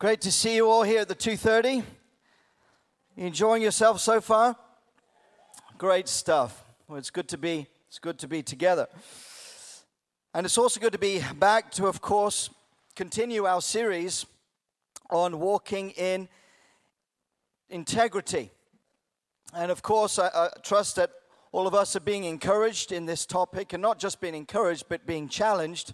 Great to see you all here at the 2:30. You enjoying yourself so far? Great stuff. Well, it's good to be it's good to be together. And it's also good to be back to of course continue our series on walking in integrity. And of course, I, I trust that all of us are being encouraged in this topic and not just being encouraged but being challenged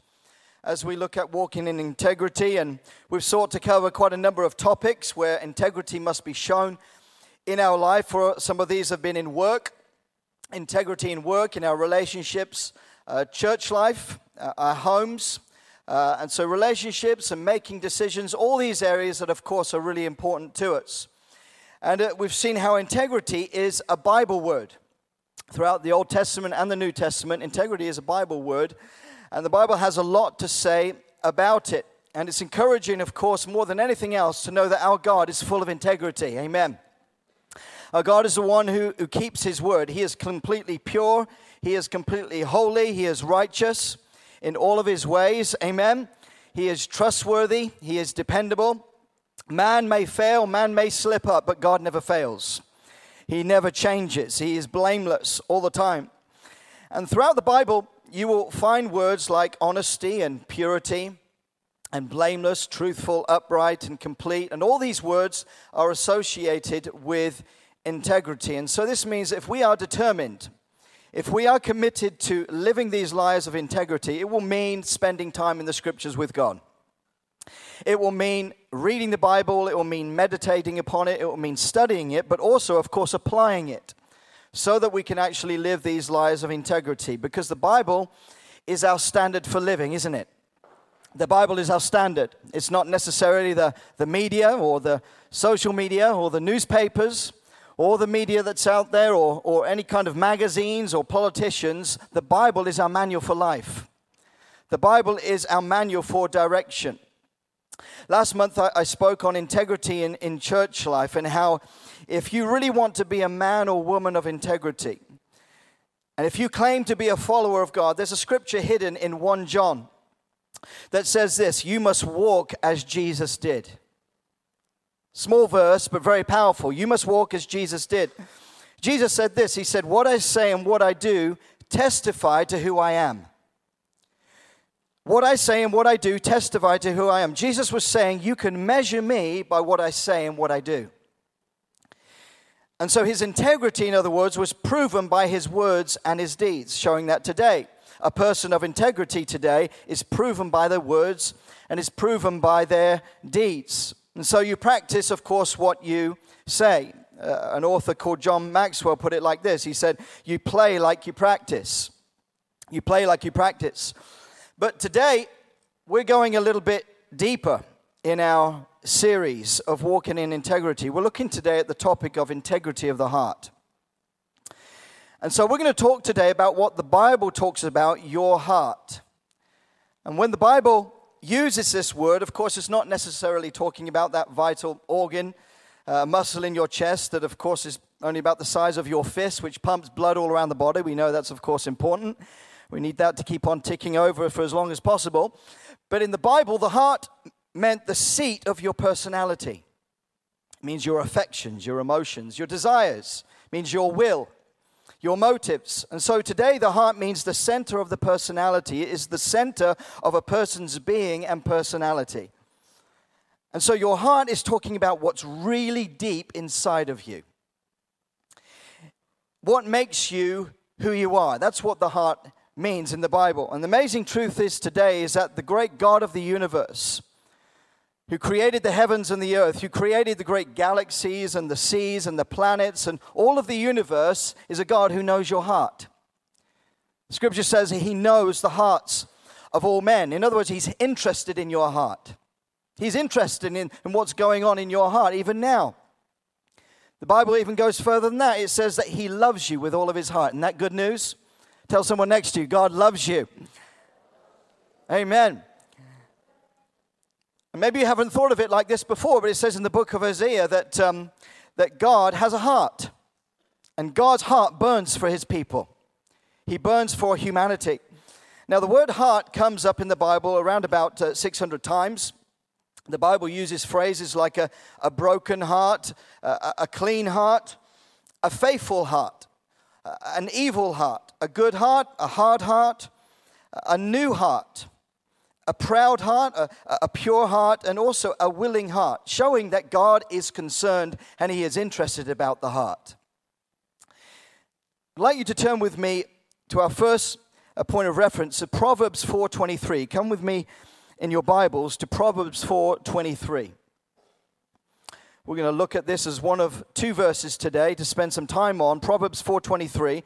as we look at walking in integrity. And we've sought to cover quite a number of topics where integrity must be shown in our life. For some of these have been in work, integrity in work, in our relationships, uh, church life, uh, our homes. Uh, and so, relationships and making decisions, all these areas that, of course, are really important to us. And uh, we've seen how integrity is a Bible word. Throughout the Old Testament and the New Testament, integrity is a Bible word. And the Bible has a lot to say about it. And it's encouraging, of course, more than anything else, to know that our God is full of integrity. Amen. Our God is the one who, who keeps his word. He is completely pure, he is completely holy, he is righteous in all of his ways. Amen. He is trustworthy, he is dependable. Man may fail, man may slip up, but God never fails. He never changes. He is blameless all the time. And throughout the Bible, you will find words like honesty and purity and blameless, truthful, upright, and complete. And all these words are associated with integrity. And so this means if we are determined, if we are committed to living these lives of integrity, it will mean spending time in the scriptures with God. It will mean reading the Bible, it will mean meditating upon it, it will mean studying it, but also, of course, applying it so that we can actually live these lives of integrity. Because the Bible is our standard for living, isn't it? The Bible is our standard. It's not necessarily the, the media or the social media or the newspapers or the media that's out there or, or any kind of magazines or politicians. The Bible is our manual for life. The Bible is our manual for direction. Last month, I, I spoke on integrity in, in church life and how if you really want to be a man or woman of integrity, and if you claim to be a follower of God, there's a scripture hidden in 1 John that says this You must walk as Jesus did. Small verse, but very powerful. You must walk as Jesus did. Jesus said this He said, What I say and what I do testify to who I am. What I say and what I do testify to who I am. Jesus was saying, You can measure me by what I say and what I do. And so his integrity, in other words, was proven by his words and his deeds, showing that today, a person of integrity today is proven by their words and is proven by their deeds. And so you practice, of course, what you say. Uh, an author called John Maxwell put it like this He said, You play like you practice. You play like you practice. But today, we're going a little bit deeper in our series of walking in integrity. We're looking today at the topic of integrity of the heart. And so we're going to talk today about what the Bible talks about your heart. And when the Bible uses this word, of course, it's not necessarily talking about that vital organ, uh, muscle in your chest that, of course, is only about the size of your fist, which pumps blood all around the body. We know that's, of course, important. We need that to keep on ticking over for as long as possible. But in the Bible, the heart meant the seat of your personality. It means your affections, your emotions, your desires, it means your will, your motives. And so today, the heart means the center of the personality. It is the center of a person's being and personality. And so your heart is talking about what's really deep inside of you. What makes you who you are. That's what the heart means in the Bible. And the amazing truth is today is that the great God of the universe, who created the heavens and the earth, who created the great galaxies and the seas and the planets and all of the universe, is a God who knows your heart. Scripture says he knows the hearts of all men. In other words, he's interested in your heart. He's interested in, in what's going on in your heart, even now. The Bible even goes further than that. It says that he loves you with all of his heart. Isn't that good news? Tell someone next to you, God loves you. Amen. Maybe you haven't thought of it like this before, but it says in the book of Isaiah that, um, that God has a heart. And God's heart burns for his people, he burns for humanity. Now, the word heart comes up in the Bible around about uh, 600 times. The Bible uses phrases like a, a broken heart, a, a clean heart, a faithful heart, an evil heart, a good heart, a hard heart, a new heart, a proud heart, a, a, pure heart, and also a willing heart, showing that God is concerned and He is interested about the heart. I'd like you to turn with me to our first uh, point of reference, to Proverbs 4:23. Come with me in your Bibles to Proverbs 4:23. We're going to look at this as one of two verses today to spend some time on. Proverbs 4:23.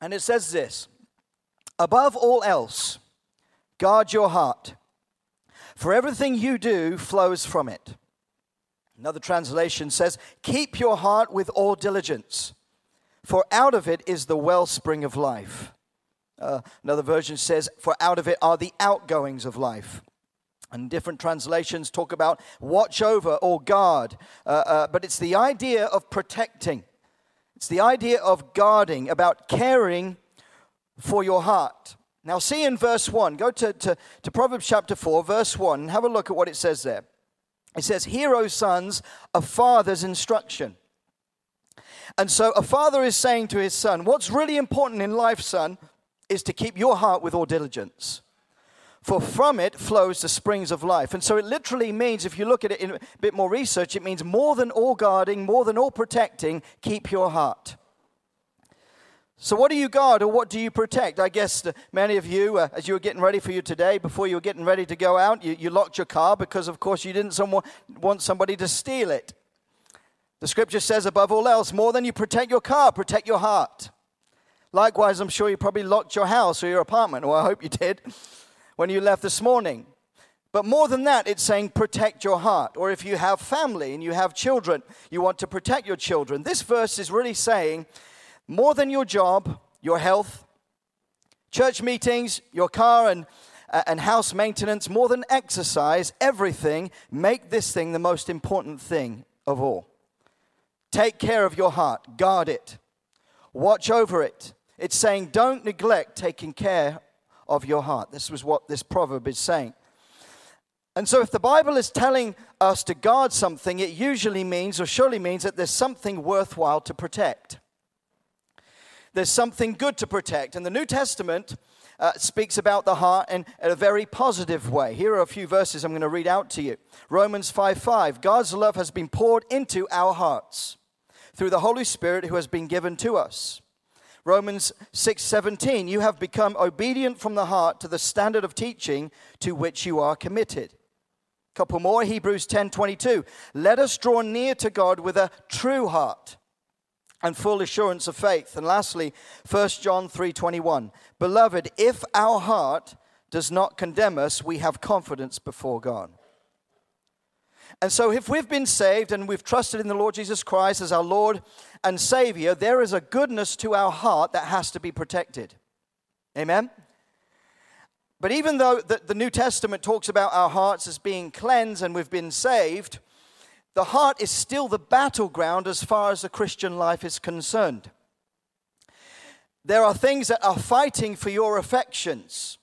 And it says this Above all else, guard your heart, for everything you do flows from it. Another translation says, Keep your heart with all diligence, for out of it is the wellspring of life. Uh, another version says, For out of it are the outgoings of life. And different translations talk about watch over or guard, uh, uh, but it's the idea of protecting. It's the idea of guarding, about caring for your heart. Now, see in verse 1, go to, to, to Proverbs chapter 4, verse 1, and have a look at what it says there. It says, Hear, O sons, a father's instruction. And so a father is saying to his son, What's really important in life, son, is to keep your heart with all diligence. For from it flows the springs of life. And so it literally means, if you look at it in a bit more research, it means more than all guarding, more than all protecting, keep your heart. So, what do you guard or what do you protect? I guess many of you, uh, as you were getting ready for you today, before you were getting ready to go out, you, you locked your car because, of course, you didn't want somebody to steal it. The scripture says, above all else, more than you protect your car, protect your heart. Likewise, I'm sure you probably locked your house or your apartment, or I hope you did, when you left this morning. But more than that, it's saying protect your heart. Or if you have family and you have children, you want to protect your children. This verse is really saying more than your job, your health, church meetings, your car and, uh, and house maintenance, more than exercise, everything, make this thing the most important thing of all. Take care of your heart, guard it, watch over it, it's saying, don't neglect taking care of your heart. This was what this proverb is saying. And so, if the Bible is telling us to guard something, it usually means, or surely means, that there's something worthwhile to protect. There's something good to protect. And the New Testament uh, speaks about the heart in, in, a very positive way. Here are a few verses I'm going to read out to you Romans 5 5. God's love has been poured into our hearts through the Holy Spirit who has been given to us. Romans 6:17 you have become obedient from the heart to the standard of teaching to which you are committed. A Couple more Hebrews 10:22 let us draw near to God with a true heart and full assurance of faith. And lastly 1 John 3:21 Beloved if our heart does not condemn us we have confidence before God. And so, if we've been saved and we've trusted in the Lord Jesus Christ as our Lord and Savior, there is a goodness to our heart that has to be protected. Amen? But even though the, New Testament talks about our hearts as being cleansed and we've been saved, the heart is still the battleground as far as the Christian life is concerned. There are things that are fighting for your affections.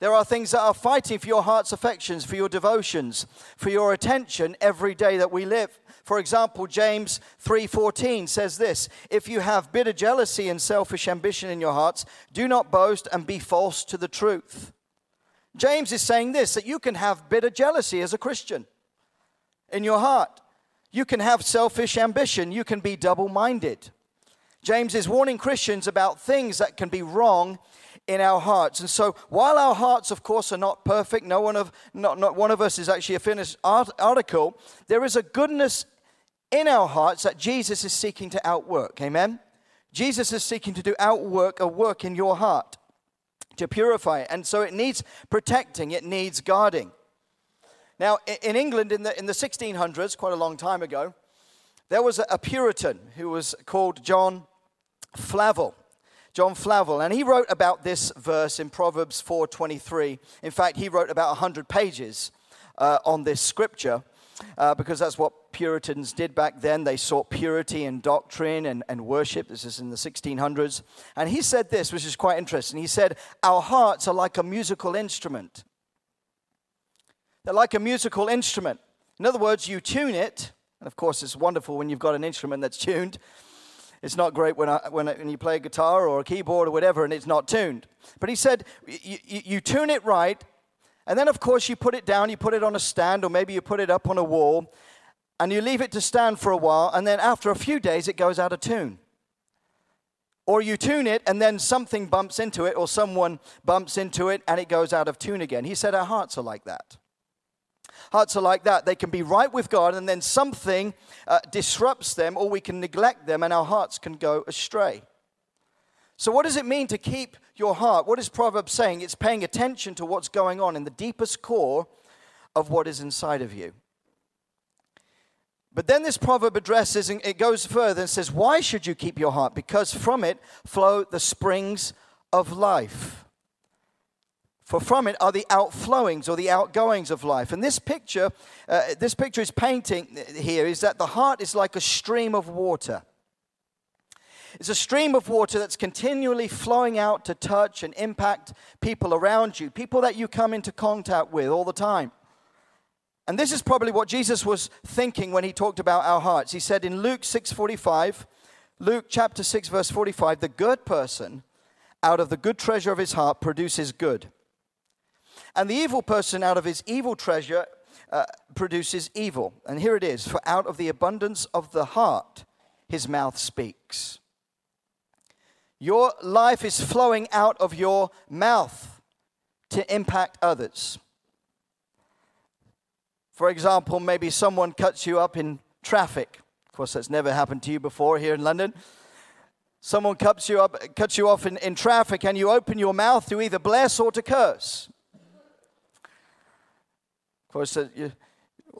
There are things that are fighting for your heart's affections, for your devotions, for your attention every day that we live. For example, James 3:14 says this, "If you have bitter jealousy and selfish ambition in your hearts, do not boast and be false to the truth." James is saying this that you can have bitter jealousy as a Christian in your heart. You can have selfish ambition, you can be double-minded. James is warning Christians about things that can be wrong in our hearts. And so, while our hearts, of course, are not perfect, no one of, not, not one of us is actually a finished art, article, there is a goodness in our hearts that Jesus is seeking to outwork. Amen? Jesus is seeking to do outwork a work in your heart to purify it. And so it needs protecting, it needs guarding. Now, in England in the, in the 1600s, quite a long time ago, there was a, a Puritan who was called John Flavel. John Flavel, and he wrote about this verse in Proverbs 4:23. In fact, he wrote about 100 pages uh, on this scripture uh, because that's what Puritans did back then. They sought purity in doctrine and, and worship. This is in the 1600s. And he said this, which is quite interesting. He said, Our hearts are like a musical instrument. They're like a musical instrument. In other words, you tune it. And of course, it's wonderful when you've got an instrument that's tuned. It's not great when, I, when, I, when you play a guitar or a keyboard or whatever and it's not tuned. But he said, you tune it right, and then, of course, you put it down, you put it on a stand, or maybe you put it up on a wall, and you leave it to stand for a while, and then after a few days, it goes out of tune. Or you tune it, and then something bumps into it, or someone bumps into it, and it goes out of tune again. He said our hearts are like that. Hearts are like that. They can be right with God, and then something uh, disrupts them, or we can neglect them, and our hearts can go astray. So, what does it mean to keep your heart? What is Proverbs saying? It's paying attention to what's going on in the deepest core of what is inside of you. But then this proverb addresses, and it goes further and says, Why should you keep your heart? Because from it flow the springs of life. For from it are the outflowings or the outgoings of life. And this picture, uh, this picture is painting here is that the heart is like a stream of water. It's a stream of water that's continually flowing out to touch and impact people around you, people that you come into contact with all the time. And this is probably what Jesus was thinking when he talked about our hearts. He said in Luke 6:45, Luke chapter 6 verse 45, the good person out of the good treasure of his heart produces good. And the evil person out of his evil treasure uh, produces evil. And here it is, for out of the abundance of the heart his mouth speaks. Your life is flowing out of your mouth to impact others. For example, maybe someone cuts you up in traffic. Of course, that's never happened to you before here in London. Someone cuts you up, cuts you off in, in traffic, and you open your mouth to either bless or to curse. Of course, uh, you,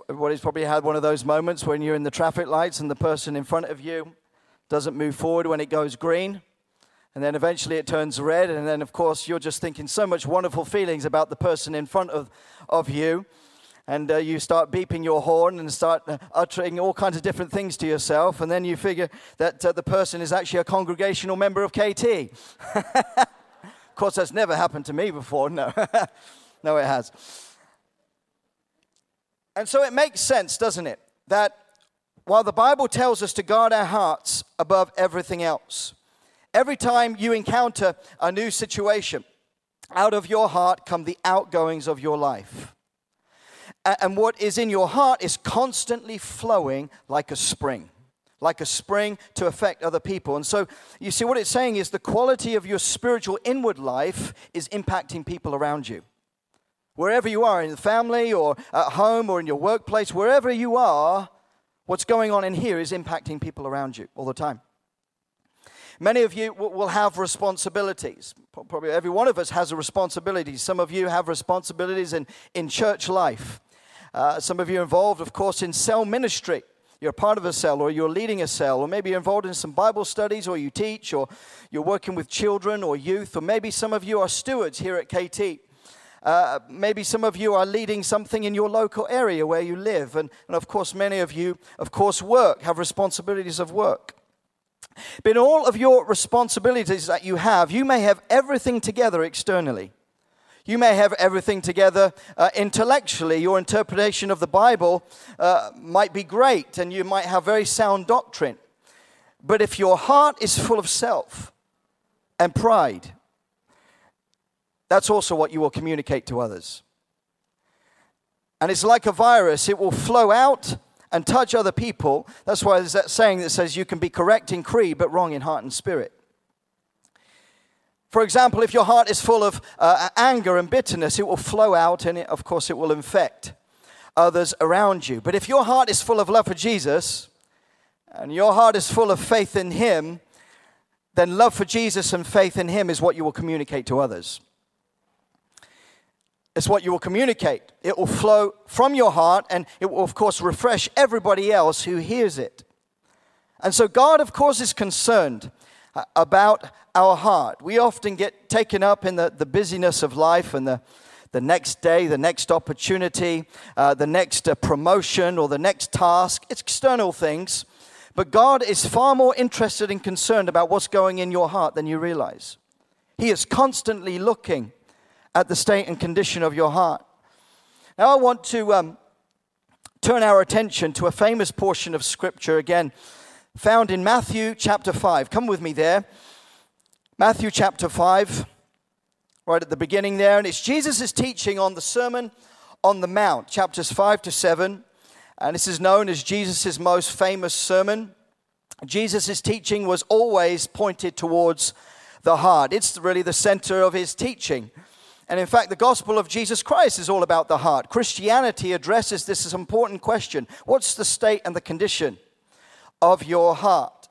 everybody's probably had one of those moments when you're in the traffic lights and the person in front of you doesn't move forward when it goes green. And then eventually it turns red. And then, of course, you're just thinking so much wonderful feelings about the person in front of, of you. And uh, you start beeping your horn and start uh, uttering all kinds of different things to yourself. And then you figure that uh, the person is actually a congregational member of KT. of course, that's never happened to me before. No, no, it has. And so it makes sense, doesn't it? That while the Bible tells us to guard our hearts above everything else, Every time you encounter a new situation, out of your heart come the outgoings of your life. And what is in your heart is constantly flowing like a spring, like a spring to affect other people. And so you see, what it's saying is the quality of your spiritual inward life is impacting people around you. Wherever you are, in the family or at home or in your workplace, wherever you are, what's going on in here is impacting people around you all the time. Many of you will have responsibilities. Probably every one of us has a responsibility. Some of you have responsibilities in, in church life. Uh, some of you are involved, of course, in cell ministry. You're part of a cell, or you're leading a cell, or maybe you're involved in some Bible studies, or you teach, or you're working with children or youth, or maybe some of you are stewards here at KT. Uh, maybe some of you are leading something in your local area where you live. And, and of course, many of you, of course, work, have responsibilities of work. But in all of your responsibilities that you have, you may have everything together externally. You may have everything together uh, intellectually. Your interpretation of the Bible uh, might be great, and you might have very sound doctrine. But if your heart is full of self and pride, that's also what you will communicate to others. And it's like a virus, it will flow out and touch other people. That's why there's that saying that says you can be correct in creed but wrong in heart and spirit. For example, if your heart is full of uh, anger and bitterness, it will flow out and, it, of course, it will infect others around you. But if your heart is full of love for Jesus and your heart is full of faith in Him, then love for Jesus and faith in Him is what you will communicate to others. It's what you will communicate. It will flow from your heart and it will, of course, refresh everybody else who hears it. And so, God, of course, is concerned uh, about our heart. We often get taken up in the, the busyness of life and the, the next day, the next opportunity, uh, the next uh, promotion, or the next task. It's external things. But God is far more interested and concerned about what's going in your heart than you realize. He is constantly looking at the state and condition of your heart. Now, I want to um, turn our attention to a famous portion of Scripture again, found in Matthew chapter 5. Come with me there. Matthew chapter 5 right at the beginning there. And it's Jesus' teaching on the Sermon on the Mount, chapters 5 to 7. And this is known as Jesus' most famous sermon. Jesus' teaching was always pointed towards the heart, it's really the center of his teaching. And in fact, the gospel of Jesus Christ is all about the heart. Christianity addresses this important question What's the state and the condition of your heart?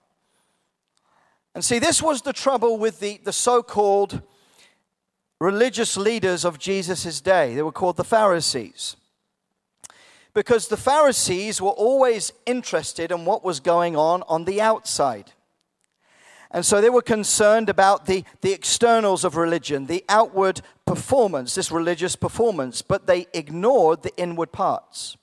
And see, this was the trouble with the, the so called religious leaders of Jesus' day. They were called the Pharisees. Because the Pharisees were always interested in what was going on on the outside. And so they were concerned about the, the externals of religion, the outward performance, this religious performance, but they ignored the inward parts.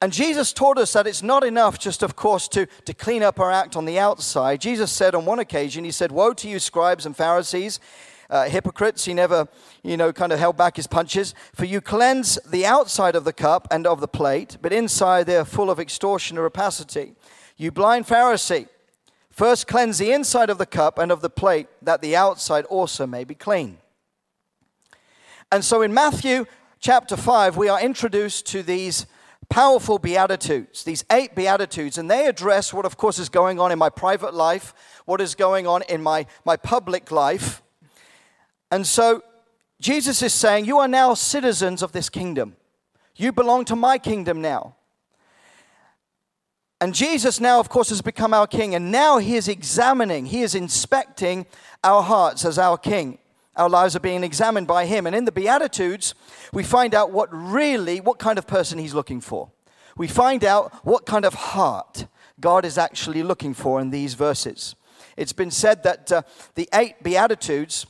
And Jesus taught us that it's not enough just, of course, to, to clean up our act on the outside. Jesus said on one occasion, He said, Woe to you, scribes and Pharisees, uh, hypocrites. He never, you know, kind of held back his punches. For you cleanse the outside of the cup and of the plate, but inside they are full of extortion and rapacity. You blind Pharisee, first cleanse the inside of the cup and of the plate, that the outside also may be clean. And so in Matthew chapter 5, we are introduced to these powerful beatitudes, these eight beatitudes, and they address what, of course, is going on in my private life, what is going on in my, my public life. And so Jesus is saying, You are now citizens of this kingdom. You belong to my kingdom now. And Jesus now, of course, has become our king. And now he is examining, he is inspecting our hearts as our king. Our lives are being examined by him. And in the Beatitudes, we find out what really, what kind of person he's looking for. We find out what kind of heart God is actually looking for in these verses. It's been said that uh, the eight Beatitudes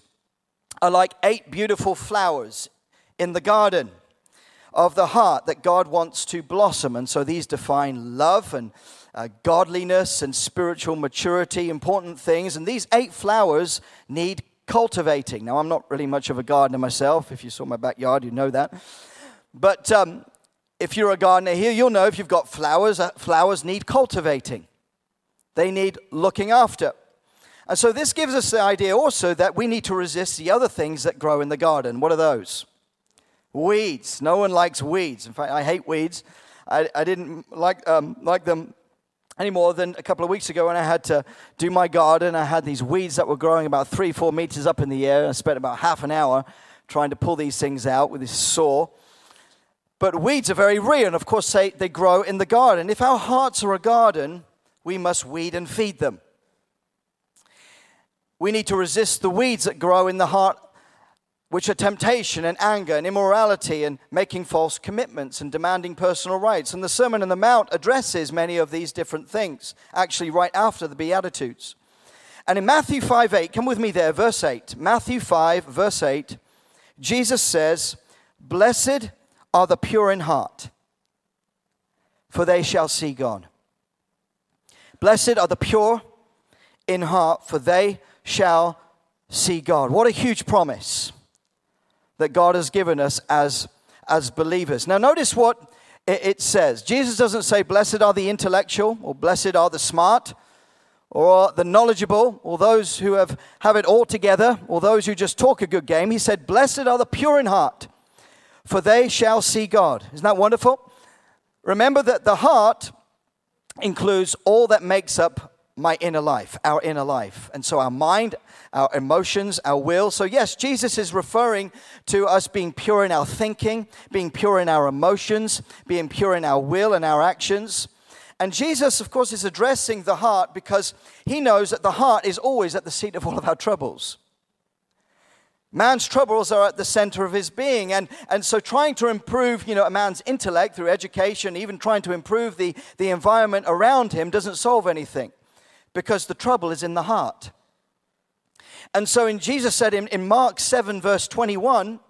are like eight beautiful flowers in the garden of the heart that God wants to blossom. And so these define love and uh, godliness and spiritual maturity, important things. And these eight flowers need cultivating. Now, I'm not really much of a gardener myself. If you saw my backyard, you know that. But um, if you're a gardener here, you'll know if you've got flowers, uh, flowers need cultivating, they need looking after. And so this gives us the idea also that we need to resist the other things that grow in the garden. What are those? Weeds. No one likes weeds. In fact, I hate weeds. I, I didn't like, um, like them any more than a couple of weeks ago when I had to do my garden. I had these weeds that were growing about three, four meters up in the air. I spent about half an hour trying to pull these things out with this saw. But weeds are very real, and of course, they, they grow in the garden. If our hearts are a garden, we must weed and feed them. We need to resist the weeds that grow in the heart, which are temptation and anger and immorality and making false commitments and demanding personal rights. And the Sermon on the Mount addresses many of these different things, actually, right after the Beatitudes. And in Matthew 5 8, come with me there, verse 8. Matthew 5, verse 8, Jesus says, Blessed are the pure in heart, for they shall see God. Blessed are the pure in heart, for they shall see God. What a huge promise that God has given us as, as believers. Now, notice what it says. Jesus doesn't say, Blessed are the intellectual, or blessed are the smart, or the knowledgeable, or those who have, have it all together, or those who just talk a good game. He said, Blessed are the pure in heart, for they shall see God. Isn't that wonderful? Remember that the heart includes all that makes up my inner life, our inner life. And so our mind, our emotions, our will. So, yes, Jesus is referring to us being pure in our thinking, being pure in our emotions, being pure in our will and our actions. And Jesus, of course, is addressing the heart because he knows that the heart is always at the seat of all of our troubles. Man's troubles are at the center of his being. And, and so trying to improve, you know, a man's intellect through education, even trying to improve the, the environment around him doesn't solve anything because the trouble is in the heart. And so, in Jesus said in, in Mark 7, verse 21,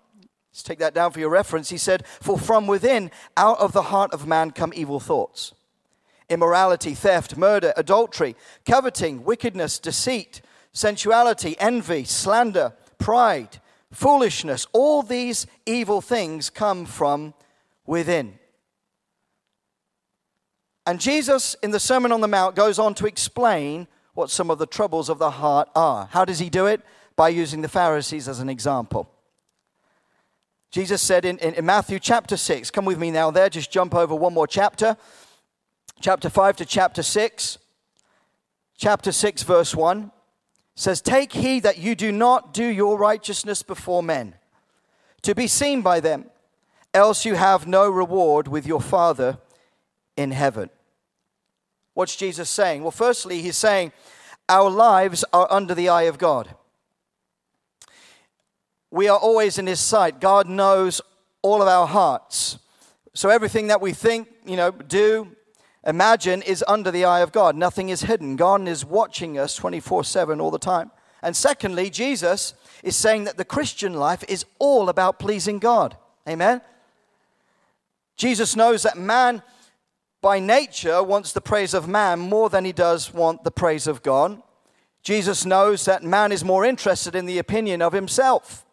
Let's take that down for your reference. He said, For from within, out of the heart of man come evil thoughts immorality, theft, murder, adultery, coveting, wickedness, deceit, sensuality, envy, slander, pride, foolishness. All these evil things come from within. And Jesus, in the Sermon on the Mount, goes on to explain what some of the troubles of the heart are. How does he do it? By using the Pharisees as an example. Jesus said in, in, in, Matthew chapter 6, come with me now there, just jump over one more chapter. Chapter 5 to chapter 6. Chapter 6, verse 1 says, Take heed that you do not do your righteousness before men, to be seen by them, else you have no reward with your Father in heaven. What's Jesus saying? Well, firstly, he's saying our lives are under the eye of God. We are always in his sight. God knows all of our hearts. So everything that we think, you know, do, imagine is under the eye of God. Nothing is hidden. God is watching us 24 7 all the time. And secondly, Jesus is saying that the Christian life is all about pleasing God. Amen? Jesus knows that man by nature wants the praise of man more than he does want the praise of God. Jesus knows that man is more interested in the opinion of himself.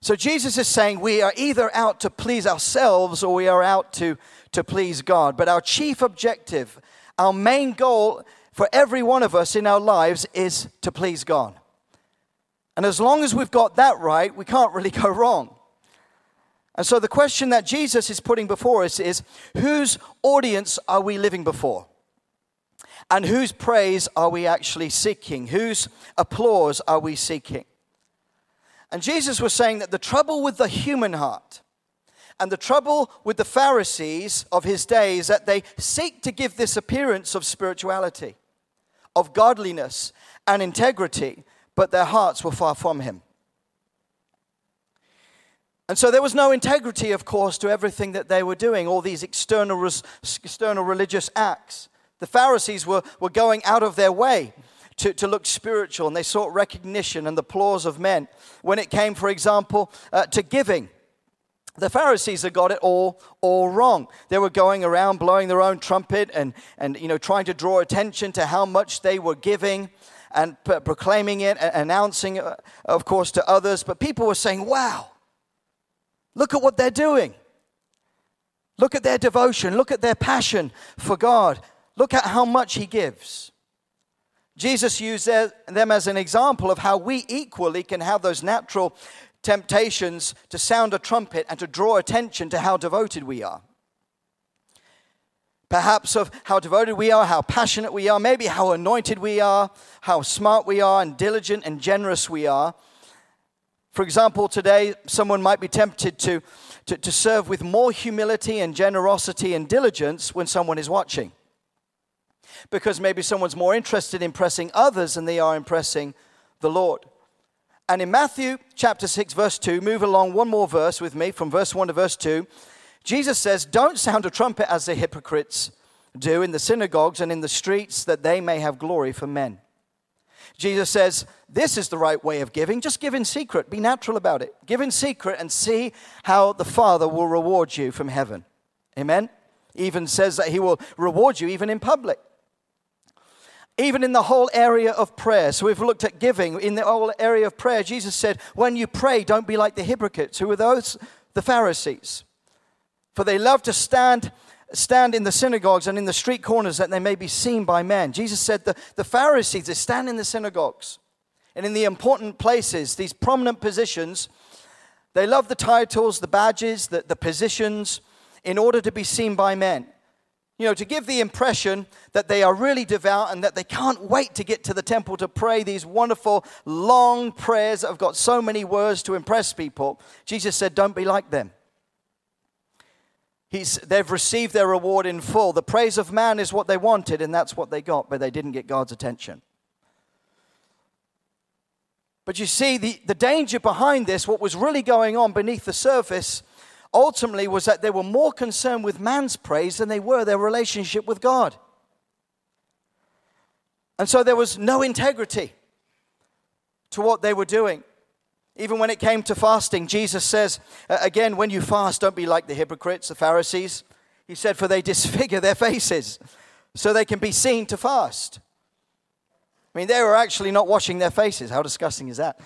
So Jesus is saying we are either out to please ourselves or we are out to, to please God. But our chief objective, our main goal for every one of us in our lives is to please God. And as long as we've got that right, we can't really go wrong. And so the question that Jesus is putting before us is whose audience are we living before? And whose praise are we actually seeking? Whose applause are we seeking? And Jesus was saying that the trouble with the human heart and the trouble with the Pharisees of his day is that they seek to give this appearance of spirituality, of godliness and integrity, but their hearts were far from him. And so there was no integrity, of course, to everything that they were doing, all these external, external religious acts. The Pharisees were, were going out of their way to, to look spiritual, and they sought recognition and the applause of men. When it came, for example, uh, to giving, the Pharisees had got it all, all wrong. They were going around blowing their own trumpet and, and you know, trying to draw attention to how much they were giving and p- proclaiming it and announcing it, of course, to others. But people were saying, wow, Look at what they're doing. Look at their devotion. Look at their passion for God. Look at how much He gives. Jesus used them as an example of how we equally can have those natural temptations to sound a trumpet and to draw attention to how devoted we are. Perhaps of how devoted we are, how passionate we are, maybe how anointed we are, how smart we are, and diligent and generous we are. For example, today someone might be tempted to, to, to serve with more humility and generosity and diligence when someone is watching. Because maybe someone's more interested in impressing others than they are impressing the Lord. And in Matthew chapter 6, verse 2, move along one more verse with me from verse 1 to verse 2. Jesus says, Don't sound a trumpet as the hypocrites do in the synagogues and in the streets, that they may have glory for men. Jesus says, This is the right way of giving. Just give in secret. Be natural about it. Give in secret and see how the Father will reward you from heaven. Amen? Even says that He will reward you even in public. Even in the whole area of prayer. So we've looked at giving. In the whole area of prayer, Jesus said, When you pray, don't be like the hypocrites. Who are those? The Pharisees. For they love to stand stand in the synagogues and in the street corners that they may be seen by men. Jesus said the, the Pharisees, they stand in the synagogues and in the important places, these prominent positions. They love the titles, the badges, the, the positions in order to be seen by men. You know, to give the impression that they are really devout and that they can't wait to get to the temple to pray these wonderful, long prayers that have got so many words to impress people. Jesus said, Don't be like them. He's, they've received their reward in full. The praise of man is what they wanted, and that's what they got, but they didn't get God's attention. But you see, the, the danger behind this, what was really going on beneath the surface, ultimately was that they were more concerned with man's praise than they were their relationship with God. And so there was no integrity to what they were doing. Even when it came to fasting, Jesus says, again, when you fast, don't be like the hypocrites, the Pharisees. He said, for they disfigure their faces so they can be seen to fast. I mean, they were actually not washing their faces. How disgusting is that?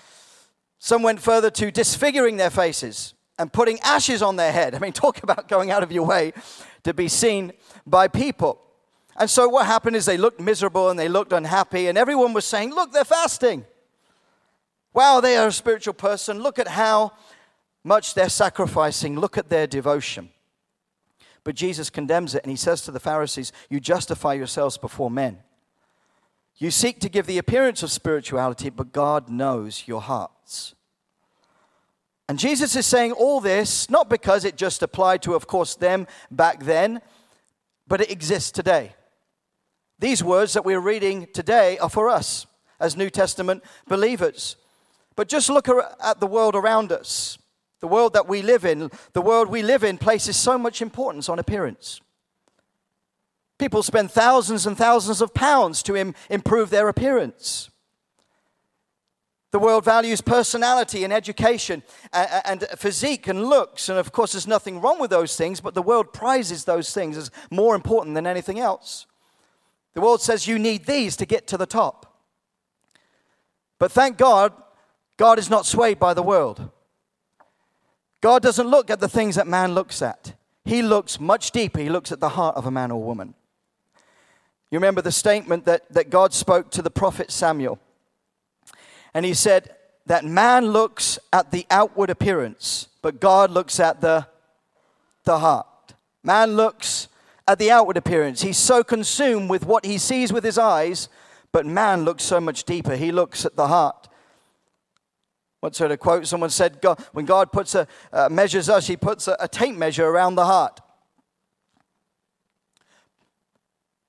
Some went further to disfiguring their faces and putting ashes on their head. I mean, talk about going out of your way to be seen by people. And so what happened is they looked miserable and they looked unhappy, and everyone was saying, Look, they're fasting. Wow, they are a spiritual person. Look at how much they're sacrificing. Look at their devotion. But Jesus condemns it and he says to the Pharisees, You justify yourselves before men. You seek to give the appearance of spirituality, but God knows your hearts. And Jesus is saying all this not because it just applied to, of course, them back then, but it exists today. These words that we're reading today are for us as New Testament believers. But just look at the world around us. The world that we live in, the world we live in places so much importance on appearance. People spend thousands and thousands of pounds to Im- improve their appearance. The world values personality and education and, and physique and looks. And of course, there's nothing wrong with those things, but the world prizes those things as more important than anything else. The world says you need these to get to the top. But thank God, God is not swayed by the world. God doesn't look at the things that man looks at, He looks much deeper. He looks at the heart of a man or woman. You remember the statement that, that God spoke to the prophet Samuel. And he said that man looks at the outward appearance, but God looks at the, the heart. Man looks at the outward appearance. He's so consumed with what he sees with his eyes, but man looks so much deeper. He looks at the heart. What's heard a quote? Someone said, God, when God puts a, uh, measures us, he puts a, a tape measure around the heart.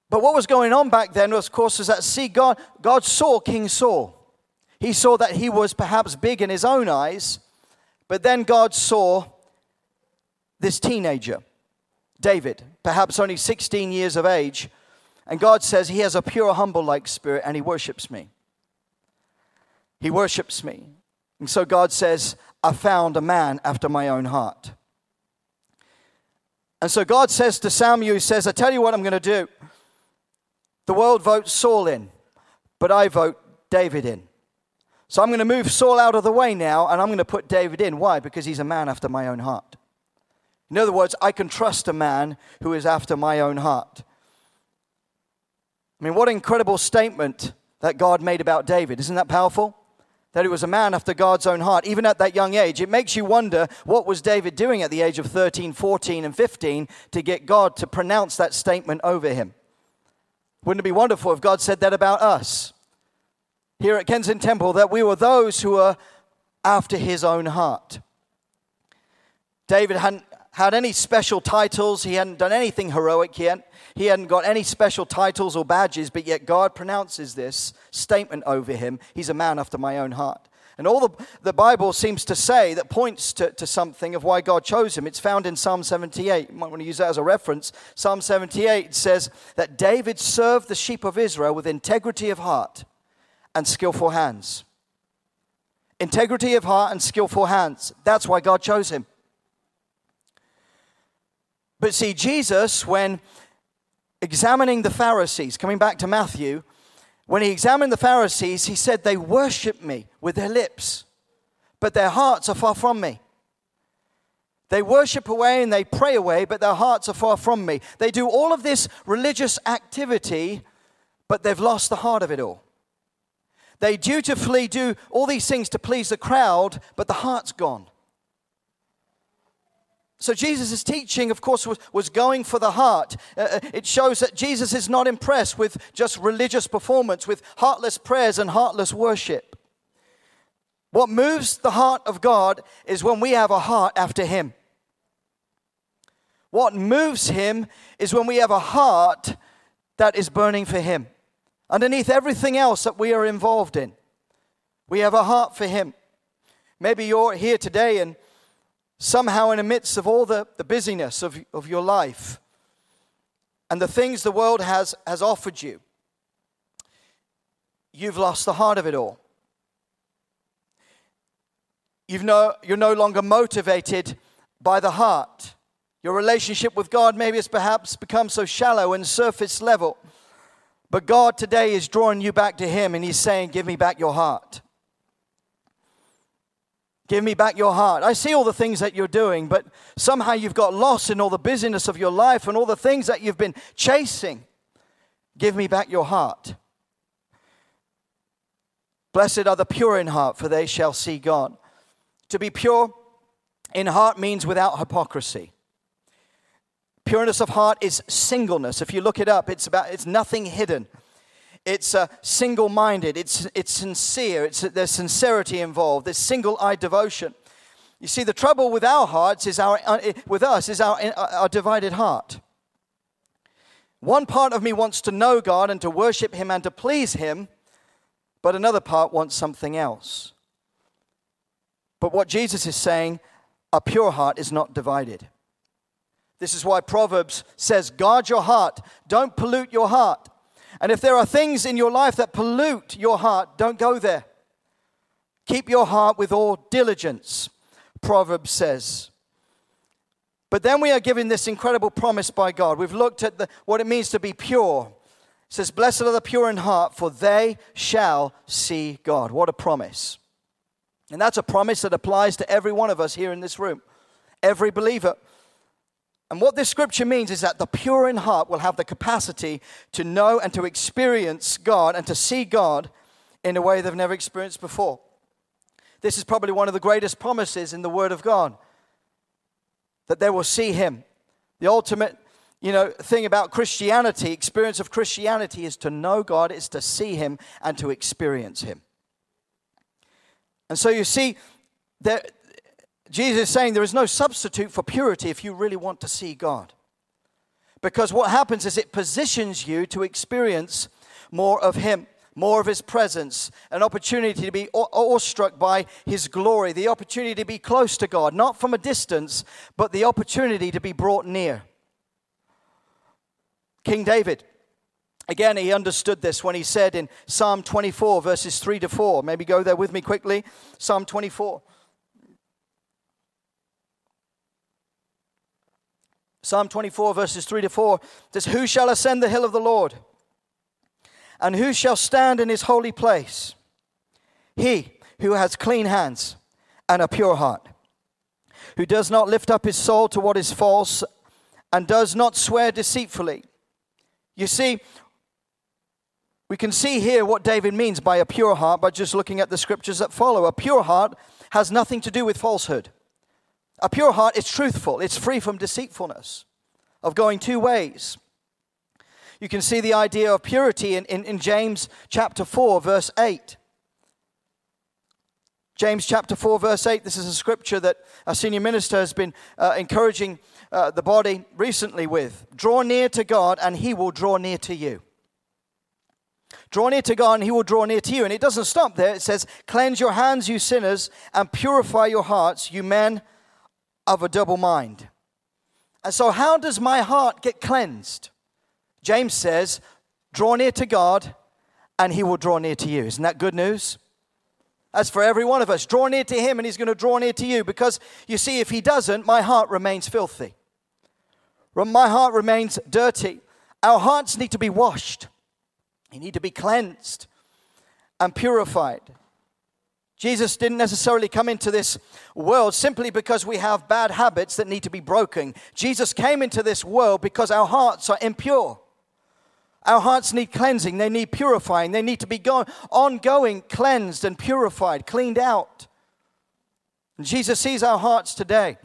But what was going on back then, of course, is that see, God, God saw King Saul. He saw that he was perhaps big in his own eyes, but then God saw this teenager, David, perhaps only 16 years of age, and God says he has a pure, humble like spirit and he worships me. He worships me. And so God says, I found a man after my own heart. And so God says to Samuel, He says, I tell you what I'm going to do. The world votes Saul in, but I vote David in. So I'm going to move Saul out of the way now, and I'm going to put David in. Why? Because he's a man after my own heart. In other words, I can trust a man who is after my own heart. I mean, what an incredible statement that God made about David. Isn't that powerful? That he was a man after God's own heart, even at that young age. It makes you wonder what was David doing at the age of 13, 14, and 15 to get God to pronounce that statement over him. Wouldn't it be wonderful if God said that about us here at Kensington Temple, that we were those who were after his own heart? David hadn't had any special titles, he hadn't done anything heroic yet, he hadn't got any special titles or badges, but yet God pronounces this statement over him He's a man after my own heart. And all the, the Bible seems to say that points to, to something of why God chose him. It's found in Psalm 78. You might want to use that as a reference. Psalm 78 says that David served the sheep of Israel with integrity of heart and skillful hands. Integrity of heart and skillful hands. That's why God chose him. But see, Jesus, when examining the Pharisees, coming back to Matthew, when he examined the Pharisees, he said, They worship me with their lips, but their hearts are far from me. They worship away and they pray away, but their hearts are far from me. They do all of this religious activity, but they've lost the heart of it all. They dutifully do all these things to please the crowd, but the heart's gone. So, Jesus' teaching, of course, was, was going for the heart. Uh, uh, it shows that Jesus is not impressed with just religious performance, with heartless prayers and heartless worship. What moves the heart of God is when we have a heart after Him. What moves Him is when we have a heart that is burning for Him. Underneath everything else that we are involved in, we have a heart for Him. Maybe you're here today and somehow in the midst of all the, the busyness of, of your life and the things the world has, has offered you, you've lost the heart of it all. You've no, you're no longer motivated by the heart. Your relationship with God maybe has perhaps become so shallow and surface level. But God today is drawing you back to Him and He's saying, Give me back your heart. Give me back your heart. I see all the things that you're doing, but somehow you've got lost in all the busyness of your life and all the things that you've been chasing. Give me back your heart. Blessed are the pure in heart, for they shall see God. To be pure in heart means without hypocrisy. Pureness of heart is singleness. If you look it up, it's about it's nothing hidden. It's uh, single minded, it's, it's sincere, it's, there's sincerity involved, there's single eyed devotion. You see, the trouble with our hearts is our, uh, with us is our, uh, our divided heart. One part of me wants to know God and to worship Him and to please Him, but another part wants something else. But what Jesus is saying, a pure heart is not divided. This is why Proverbs says, guard your heart, don't pollute your heart. And if there are things in your life that pollute your heart, don't go there. Keep your heart with all diligence, Proverbs says. But then we are given this incredible promise by God. We've looked at the, what it means to be pure. It says, Blessed are the pure in heart, for they shall see God. What a promise. And that's a promise that applies to every one of us here in this room, every believer. And what this scripture means is that the pure in heart will have the capacity to know and to experience God and to see God in a way they've never experienced before. This is probably one of the greatest promises in the Word of God that they will see Him. The ultimate you know, thing about Christianity, experience of Christianity is to know God, is to see Him and to experience Him. And so you see, there, Jesus is saying there is no substitute for purity if you really want to see God. Because what happens is it positions you to experience more of Him, more of His presence, an opportunity to be awestruck by His glory, the opportunity to be close to God, not from a distance, but the opportunity to be brought near. King David, again, he understood this when he said in Psalm 24, verses 3 to 4. Maybe go there with me quickly. Psalm 24. Psalm 24, verses 3 to 4 says, Who shall ascend the hill of the Lord? And who shall stand in his holy place? He who has clean hands and a pure heart, who does not lift up his soul to what is false and does not swear deceitfully. You see, we can see here what David means by a pure heart by just looking at the scriptures that follow. A pure heart has nothing to do with falsehood. A pure heart is truthful, it's free from deceitfulness, of going two ways. You can see the idea of purity in, in, in James chapter 4, verse 8. James chapter 4, verse 8. This is a scripture that our senior minister has been uh, encouraging uh, the body recently with. Draw near to God, and he will draw near to you. Draw near to God, and he will draw near to you. And it doesn't stop there. It says, Cleanse your hands, you sinners, and purify your hearts, you men of a double mind. And so, how does my heart get cleansed? James says, Draw near to God, and he will draw near to you. Isn't that good news? That's for every one of us. Draw near to him, and he's going to draw near to you. Because you see, if he doesn't, my heart remains filthy. My heart remains dirty. Our hearts need to be washed, they need to be cleansed and purified. Jesus didn't necessarily come into this world simply because we have bad habits that need to be broken. Jesus came into this world because our hearts are impure. Our hearts need cleansing, they need purifying, they need to be go- ongoing, cleansed and purified, cleaned out. And Jesus sees our hearts today.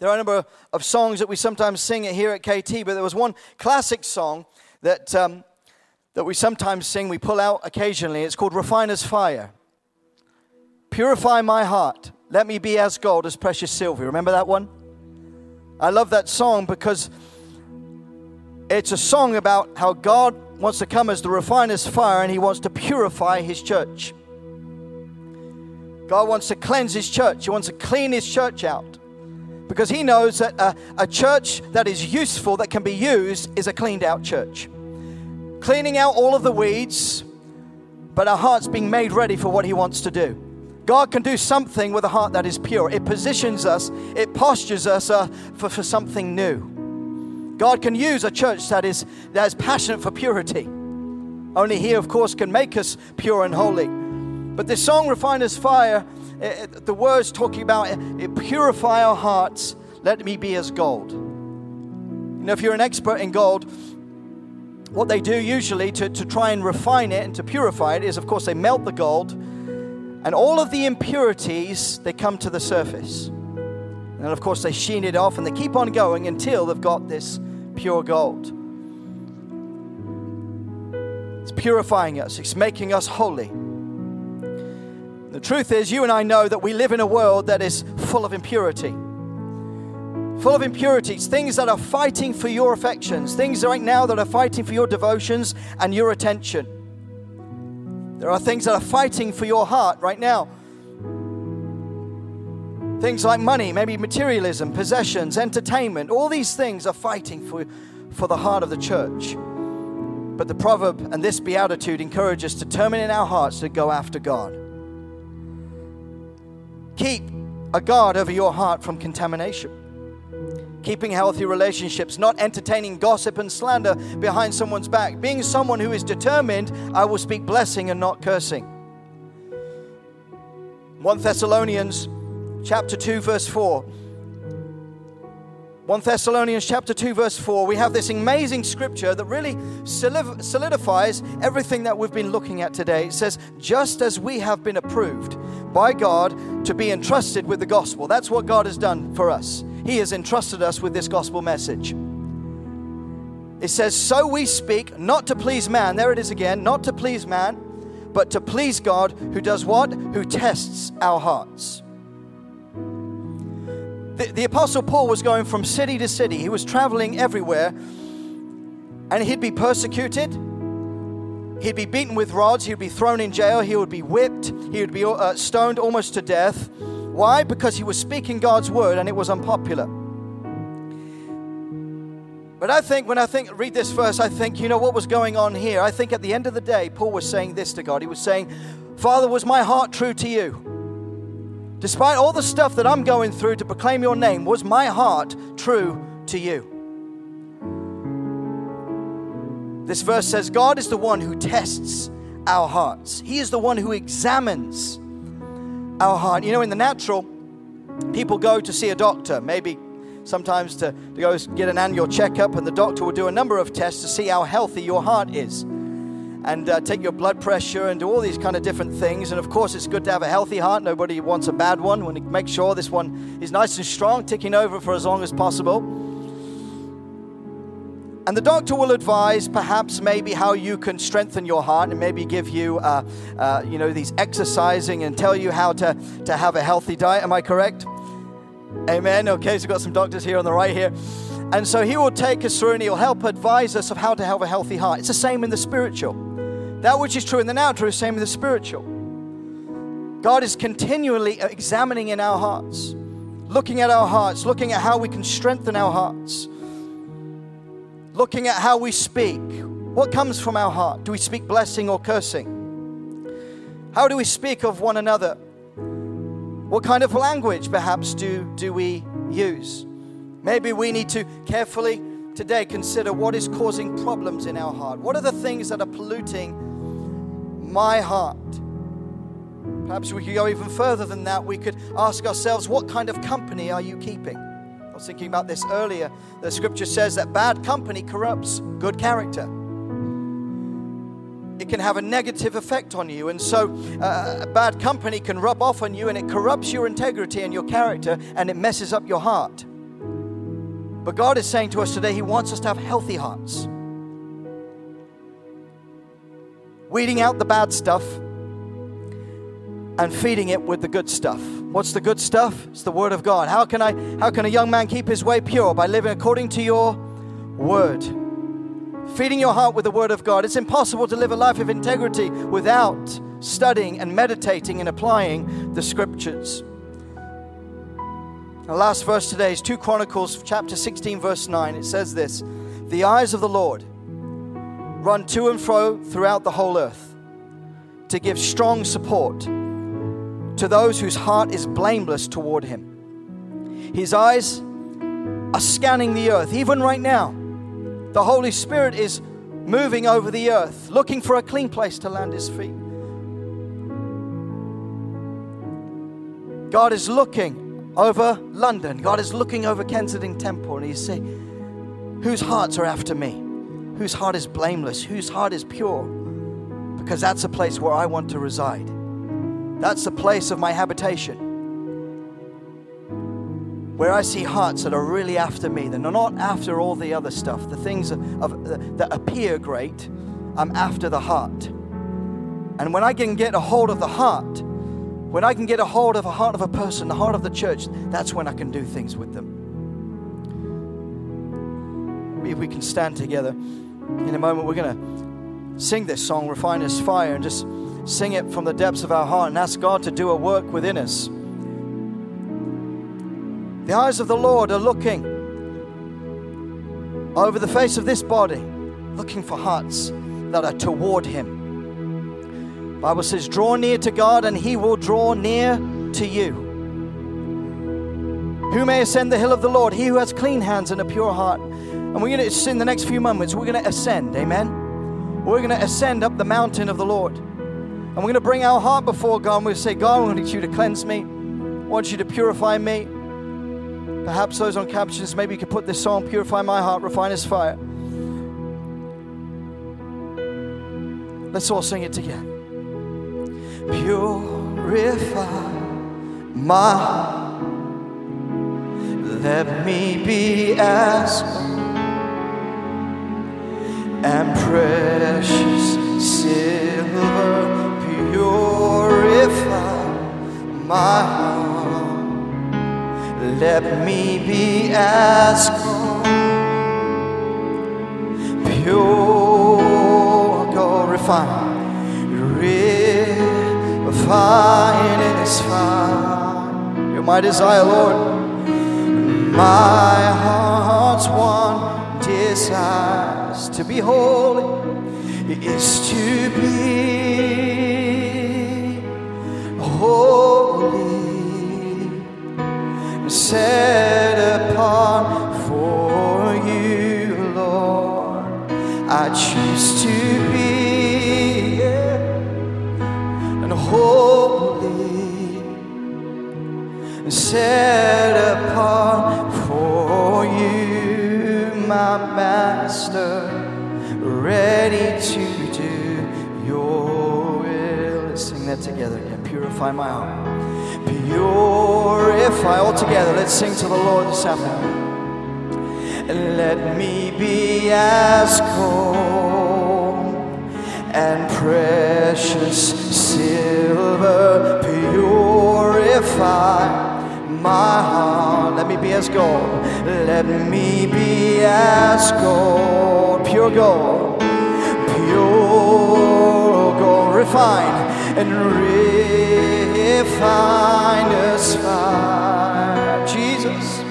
There are a number of songs that we sometimes sing here at KT, but there was one classic song that, um, that we sometimes sing, we pull out occasionally. It's called Refiner's Fire. Purify my heart. Let me be as gold, as precious silver. Remember that one? I love that song because it's a song about how God wants to come as the refiner's fire and he wants to purify his church. God wants to cleanse his church, he wants to clean his church out. Because he knows that a, a church that is useful, that can be used, is a cleaned out church. Cleaning out all of the weeds, but our hearts being made ready for what he wants to do. God can do something with a heart that is pure. It positions us, it postures us uh, for, for something new. God can use a church that is, that is passionate for purity. Only He, of course, can make us pure and holy. But this song, Refiner's Fire, it, the words talking about it, purify our hearts, let me be as gold. You know, if you're an expert in gold, what they do usually to, to try and refine it and to purify it is, of course, they melt the gold and all of the impurities, they come to the surface. And of course, they sheen it off and they keep on going until they've got this pure gold. It's purifying us, it's making us holy. The truth is, you and I know that we live in a world that is full of impurity. Full of impurities, things that are fighting for your affections, things right now that are fighting for your devotions and your attention. There are things that are fighting for your heart right now. Things like money, maybe materialism, possessions, entertainment, all these things are fighting for, for the heart of the church. But the proverb and this beatitude encourage us to determine in our hearts to go after God. Keep a guard over your heart from contamination keeping healthy relationships, not entertaining gossip and slander behind someone's back, being someone who is determined, I will speak blessing and not cursing. 1 Thessalonians chapter 2 verse 4 1 Thessalonians chapter 2 verse 4 we have this amazing scripture that really solidifies everything that we've been looking at today. It says just as we have been approved by God to be entrusted with the gospel that's what God has done for us he has entrusted us with this gospel message. It says, So we speak, not to please man, there it is again, not to please man, but to please God, who does what? Who tests our hearts. The, the Apostle Paul was going from city to city, he was traveling everywhere, and he'd be persecuted. He'd be beaten with rods. He'd be thrown in jail. He would be whipped. He would be uh, stoned almost to death. Why? Because he was speaking God's word and it was unpopular. But I think when I think read this verse, I think, you know what was going on here? I think at the end of the day, Paul was saying this to God. He was saying, Father, was my heart true to you? Despite all the stuff that I'm going through to proclaim your name, was my heart true to you? This verse says, God is the one who tests our hearts, He is the one who examines our heart. You know, in the natural, people go to see a doctor, maybe sometimes to, to go get an annual checkup, and the doctor will do a number of tests to see how healthy your heart is. And uh, take your blood pressure and do all these kind of different things. And of course, it's good to have a healthy heart. Nobody wants a bad one. We want to make sure this one is nice and strong, ticking over for as long as possible. And the doctor will advise perhaps maybe how you can strengthen your heart and maybe give you, uh, uh, you know, these exercising and tell you how to, to have a healthy diet. Am I correct? Amen. Okay, so we've got some doctors here on the right here. And so he will take us through and he'll help advise us of how to have a healthy heart. It's the same in the spiritual. That which is true in the natural is the same in the spiritual. God is continually examining in our hearts, looking at our hearts, looking at how we can strengthen our hearts looking at how we speak. What comes from our heart? Do we speak blessing or cursing? How do we speak of one another? What kind of language, perhaps, do, do we use? Maybe we need to carefully today consider what is causing problems in our heart. What are the things that are polluting my heart? Perhaps we could go even further than that. We could ask ourselves, what kind of company are you keeping? Was thinking about this earlier. The scripture says that bad company corrupts good character. It can have a negative effect on you. And so, uh, bad company can rub off on you and it corrupts your integrity and your character and it messes up your heart. But God is saying to us today, He wants us to have healthy hearts. Weeding out the bad stuff and feeding it with the good stuff. What's the good stuff? It's the word of God. How can I how can a young man keep his way pure? By living according to your word. Feeding your heart with the word of God. It's impossible to live a life of integrity without studying and meditating and applying the scriptures. The last verse today is 2 Chronicles chapter 16 verse 9. It says this, "The eyes of the Lord run to and fro throughout the whole earth to give strong support to those whose heart is blameless toward Him. His eyes are scanning the earth, even right now. The Holy Spirit is moving over the earth, looking for a clean place to land His feet. God is looking over London. God is looking over Kensington Temple, and He's saying, Whose hearts are after me? Whose heart is blameless? Whose heart is pure? Because that's a place where I want to reside. That's the place of my habitation. Where I see hearts that are really after me, that are not after all the other stuff, the things of, of, uh, that appear great. I'm after the heart. And when I can get a hold of the heart, when I can get a hold of a heart of a person, the heart of the church, that's when I can do things with them. If we can stand together in a moment, we're going to sing this song, Refiner's Fire, and just sing it from the depths of our heart and ask God to do a work within us. The eyes of the Lord are looking over the face of this body, looking for hearts that are toward Him. Bible says, draw near to God and he will draw near to you. Who may ascend the hill of the Lord? He who has clean hands and a pure heart. And we're going to, in the next few moments, we're going to ascend. Amen. We're going to ascend up the mountain of the Lord. And we're going to bring our heart before God and we'll say, God, I want you to cleanse me. I want you to purify me. Perhaps those on captions, maybe you could put this song, Purify My Heart, Refiner's Fire. Let's all sing it together purify my heart. Let me be as and precious silver purify my heart. Let me be as pure gold refined fine in fire. You're my desire, Lord. My heart's one desire to be holy, is to be holy, and set apart for you, Lord. I choose to be yeah, and holy, and set apart for you, my master, ready to do your will. Let's sing that together. Purify my heart. Purify all together. Let's sing to the Lord this afternoon. Let me be as cold and precious silver, purify my heart. Let me be as gold. Let me be as gold, pure gold, pure gold, refined and refined us fire. Jesus,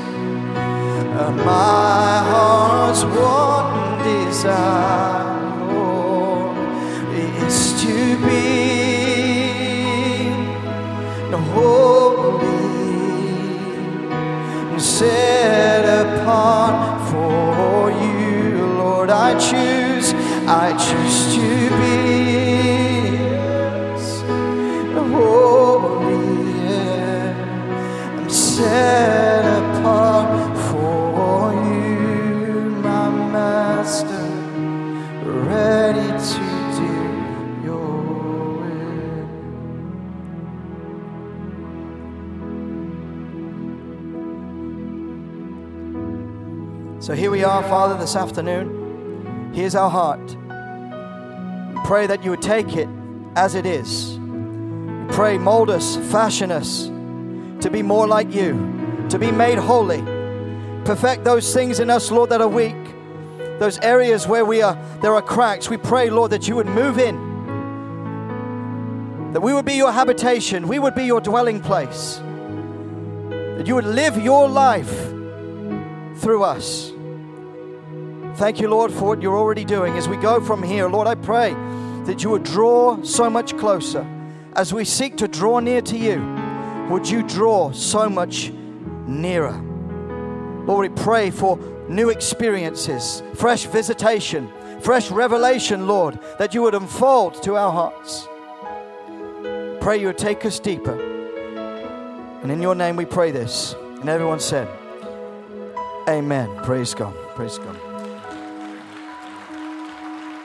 my heart's one desire, Lord, is to be holy and set apart for you, Lord. I choose, I choose to be we are, Father, this afternoon. Here's our heart. Pray that you would take it as it is. Pray, mold us, fashion us to be more like you, to be made holy. Perfect those things in us, Lord, that are weak. Those areas where we are there are cracks. We pray, Lord, that you would move in. That we would be your habitation, we would be your dwelling place. That you would live your life through us. Thank you, Lord, for what you're already doing. As we go from here, Lord, I pray that you would draw so much closer as we seek to draw near to you. would you draw so much nearer? Lord, we pray for new experiences, fresh visitation, fresh revelation, Lord, that you would unfold to our hearts. Pray you would take us deeper. And in your name we pray this. And everyone said, Amen. Praise God. Praise God.